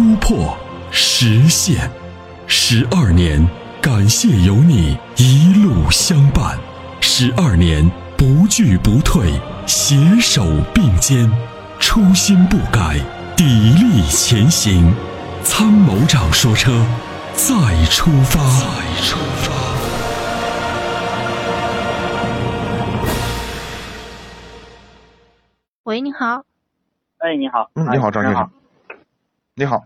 突破、实现。十二年，感谢有你一路相伴。十二年，不惧不退，携手并肩，初心不改，砥砺前行。参谋长说：“车，再出发。”再出发。喂，你好。哎，你好。嗯，你好，张先生。你好。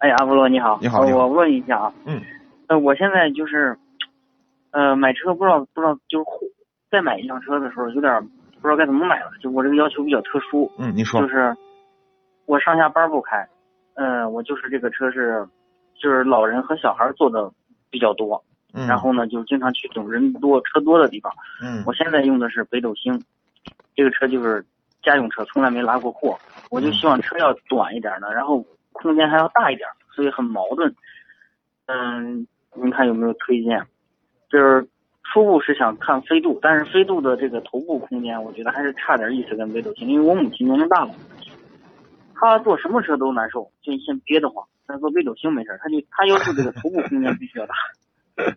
哎，阿波罗，你好。你好。我问一下啊。嗯。呃，我现在就是，呃，买车不知道不知道，就是再买一辆车的时候，有点不知道该怎么买了。就我这个要求比较特殊。嗯，你说。就是我上下班不开，嗯，我就是这个车是，就是老人和小孩坐的比较多。嗯。然后呢，就经常去这种人多车多的地方。嗯。我现在用的是北斗星，这个车就是。家用车从来没拉过货，我就希望车要短一点的，然后空间还要大一点，所以很矛盾。嗯，您看有没有推荐？就是初步是想看飞度，但是飞度的这个头部空间，我觉得还是差点意思跟北斗星，因为我母亲年龄大了，她坐什么车都难受，就先憋得慌。但是坐北斗星没事，她就她要求这个头部空间必须要大。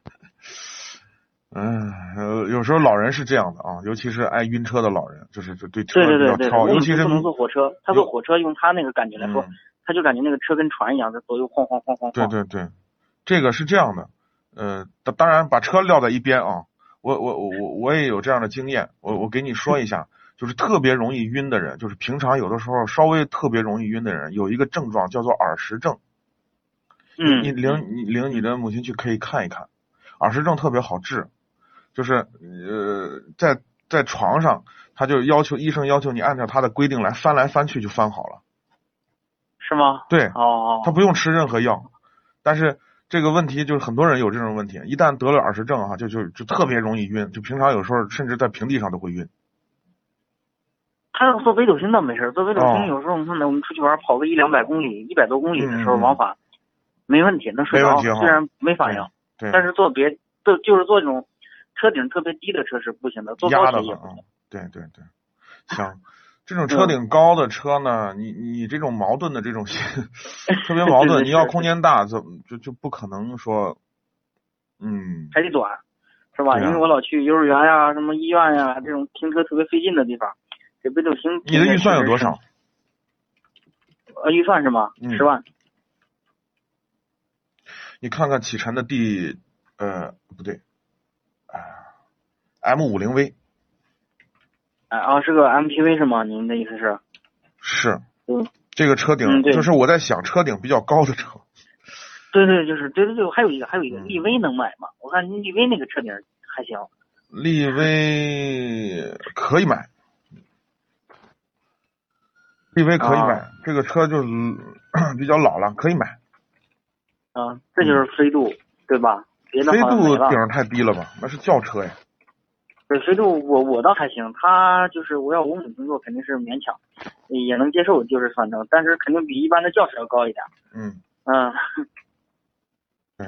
嗯，呃，有时候老人是这样的啊，尤其是爱晕车的老人，就是就对车比较挑，尤其是不能坐火车，他坐火车用他那个感觉来说，他就感觉那个车跟船一样在左右晃晃晃晃。对对对，这个是这样的，呃，当当然把车撂在一边啊，我我我我我也有这样的经验，我我给你说一下，就是特别容易晕的人，就是平常有的时候稍微特别容易晕的人，有一个症状叫做耳石症。嗯。你领你领你的母亲去可以看一看，耳石症特别好治。就是呃，在在床上，他就要求医生要求你按照他的规定来翻来翻去就翻好了，是吗？对，哦，他不用吃任何药，但是这个问题就是很多人有这种问题，一旦得了耳石症哈，就就就特别容易晕，就平常有时候甚至在平地上都会晕。他要做北斗星倒没事，做北斗星有时候我们我们出去玩跑个一两百公里、一百多公里的时候往返没问题，能睡着，虽然没反应，但是做别就就是做这种。车顶特别低的车是不行的，坐高铁也不行。对对对，行，这种车顶高的车呢，你你这种矛盾的这种 特别矛盾，你要空间大，怎么就就不可能说，嗯，还得短，是吧？因为我老去幼儿园呀、什么医院呀这种停车特别费劲的地方，这北斗星。你的预算有多少？呃，预算是吗？十万。你看看启辰的第呃不对。M 五零 V，哎啊，是个 MPV 是吗？您的意思是？是。嗯。这个车顶，就是我在想车顶比较高的车。对对，就是对对对，还有一个还有一个力威能买吗？我看力威那个车顶还行。力威可以买，力威可以买，这个车就是 比较老了，可以买。啊，这就是飞度，对吧？飞度顶太低了吧？那是轿车呀。对飞度，我我倒还行，他就是我要我母工作肯定是勉强，也能接受，就是反正，但是肯定比一般的轿车要高一点。嗯嗯，对，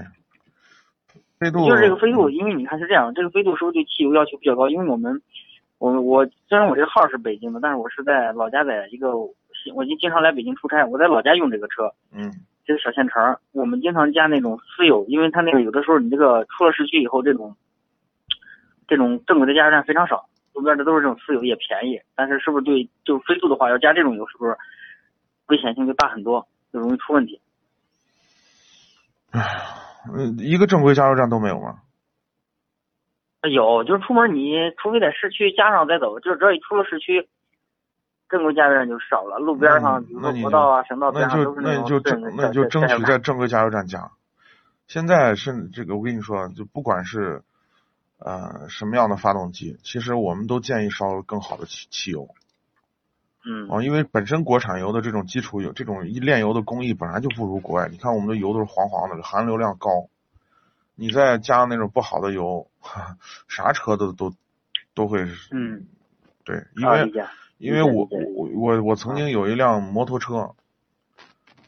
飞度就是这个飞度，因为你看是这样，这个飞度是不是对汽油要求比较高？因为我们我我虽然我这个号是北京的，但是我是在老家在一个，我经经常来北京出差，我在老家用这个车。嗯，这个小县城，我们经常加那种私有，因为他那个有的时候你这个出了市区以后这种。这种正规的加油站非常少，路边的都是这种私有，也便宜。但是是不是对就飞度的话，要加这种油，是不是危险性就大很多，就容易出问题？哎，嗯，一个正规加油站都没有吗？有，就是出门你除非在市区加上再走，就是只要一出了市区，正规加油站就少了。路边上，比如说国道啊、省道边上都是那种。那你就那你就那你就争取在正规加油站加。现在是这个，我跟你说，就不管是。呃，什么样的发动机？其实我们都建议烧更好的汽汽油。嗯哦，因为本身国产油的这种基础油，这种炼油的工艺本来就不如国外。你看我们的油都是黄黄的，含硫量高，你再加那种不好的油，哈 啥车都都都会嗯，对，因为因为我我我我曾经有一辆摩托车，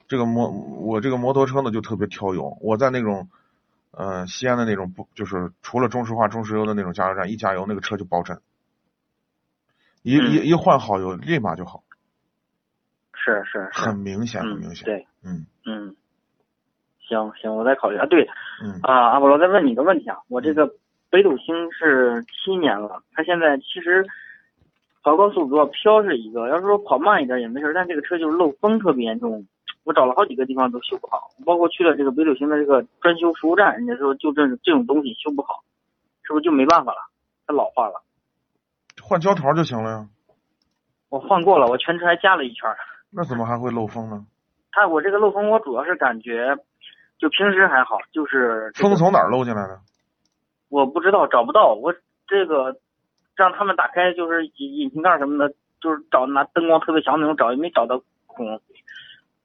这个摩我这个摩托车呢就特别挑油，我在那种呃西安的那种不就是除了中石化、中石油的那种加油站，一加油那个车就爆震，一、嗯。一一换好油立马就好，是是是，很明显很嗯明显，对，嗯。嗯，行行，我再考虑啊。对嗯。啊，阿波罗再问你个问题啊，我这个北斗星是七年了，它现在其实跑高速主要飘是一个，要是说跑慢一点也没事，但这个车就是漏风特别严重。我找了好几个地方都修不好，包括去了这个北斗星的这个专修服务站，人家说就这这种东西修不好，是不是就没办法了？它老化了。换胶条就行了呀，我换过了，我全车还加了一圈儿。那怎么还会漏风呢？它我这个漏风，我主要是感觉，就平时还好，就是、这个风从哪儿漏进来的？我不知道找不到，我这个让他们打开就是引引擎盖什么的，就是找拿灯光特别强那种找，也没找到孔。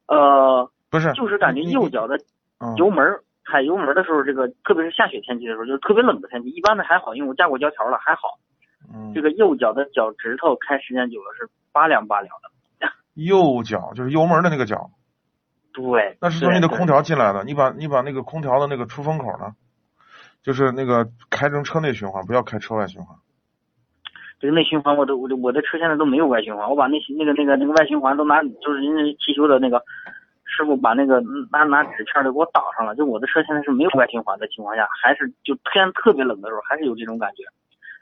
呃，不是，就是感觉右脚的嗯油门儿踩油门儿的时候，这个特别是下雪天气的时候，就是特别冷的天气，一般的还好，因为我加过胶条了，还好。嗯这个右脚的脚趾头开时间久了是拔凉拔凉的。右脚就是油门的那个脚。对，那是从你的空调进来的，你把你把那个空调的那个出风口呢，就是那个开成车内循环，不要开车外循环。这个内循环我都我的我的车现在都没有外循环，我把那些那个那个那个外循环都拿就是人家汽修的那个师傅把那个拿拿纸片儿都给我挡上了，就我的车现在是没有外循环的情况下，还是就天特别冷的时候还是有这种感觉。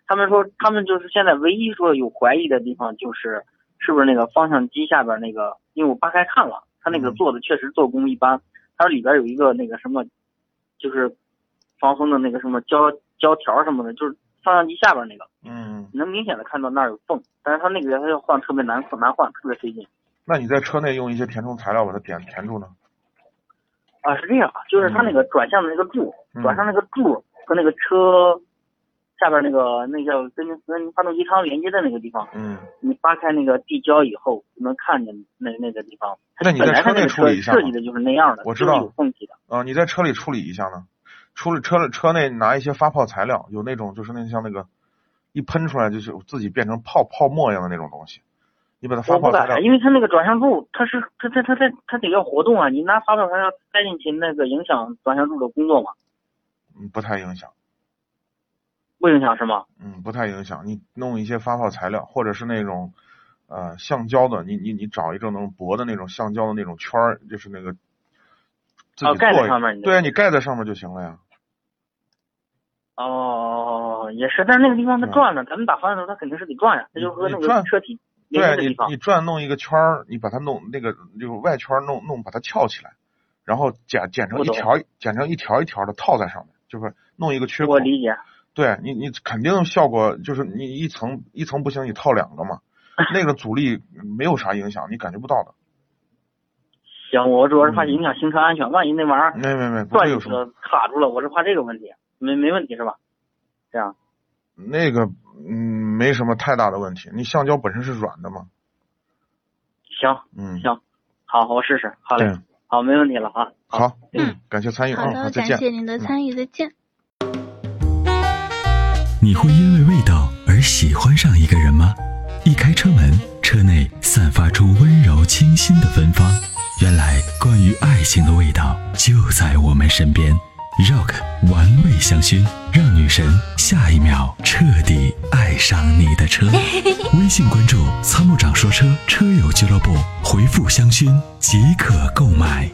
他们说他们就是现在唯一说有怀疑的地方就是是不是那个方向机下边那个，因为我扒开看了，它那个嗯做的确实做工一般，它里边有一个那个什么，就是防风的那个什么胶胶条什么的，就是方向机下边那个。嗯，你能明显的看到那儿有缝，但是它那个它要换特别难难换，特别费劲。那你在车内用一些填充材料把它填填住呢？啊，是这样，就是它那个转向的那个柱，嗯转向那个柱和那个车下边那个那叫跟跟发动机舱连接的那个地方，嗯，你扒开那个地胶以后，能看见那那个地方。那你在车内处理一下设计的就是那样的，我知道有缝隙的。啊，你在车里处理一下呢？处理车车内拿一些发泡材料，有那种就是那像那个一喷出来就是自己变成泡泡沫一样的那种东西，你把它发泡材料，因为它那个转向柱，它是它它它它它得要活动啊，你拿发泡材料塞进去，那个影响转向柱的工作嘛？嗯不太影响，不影响是吗？嗯不太影响。你弄一些发泡材料，或者是那种呃橡胶的，你你你找一种那种薄的那种橡胶的那种圈儿，就是那个自己哦盖上面对啊，你盖在上面就行了呀。哦，也是，但是那个地方它嗯转了，咱们打方向的时候它肯定是得转呀，它就和那转个车体对啊你你。转弄一个圈儿，你把它弄那个就是外圈儿弄弄把它翘起来，然后剪剪成一条剪成一条一条的套在上面，就是弄一个缺口我。理解，对你你肯定效果就是你一层一层不行，你套两个嘛，那个阻力没有啥影响，你感觉不到的。行，我主要是怕影响行车安全，万一那玩意儿没没没，不会有什么转进去了卡住了，我是怕这个问题，没没问题是吧？这样，那个嗯没什么太大的问题，你橡胶本身是软的嘛，行嗯，行，好，我试试，好嘞，好，没问题了啊，好，嗯，感谢参与啊，好的，再见。感谢您的参与，再见。你会因为味道而喜欢上一个人吗？一开车门，车内散发出温柔清新的芬芳。原来，关于爱情的味道就在我们身边。Rock 玩味香薰，让女神下一秒彻底爱上你的车。微信关注“参谋长说车”车友俱乐部，回复“香薰”即可购买。